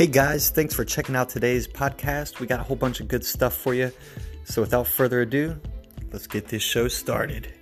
Hey guys, thanks for checking out today's podcast. We got a whole bunch of good stuff for you. So without further ado, let's get this show started.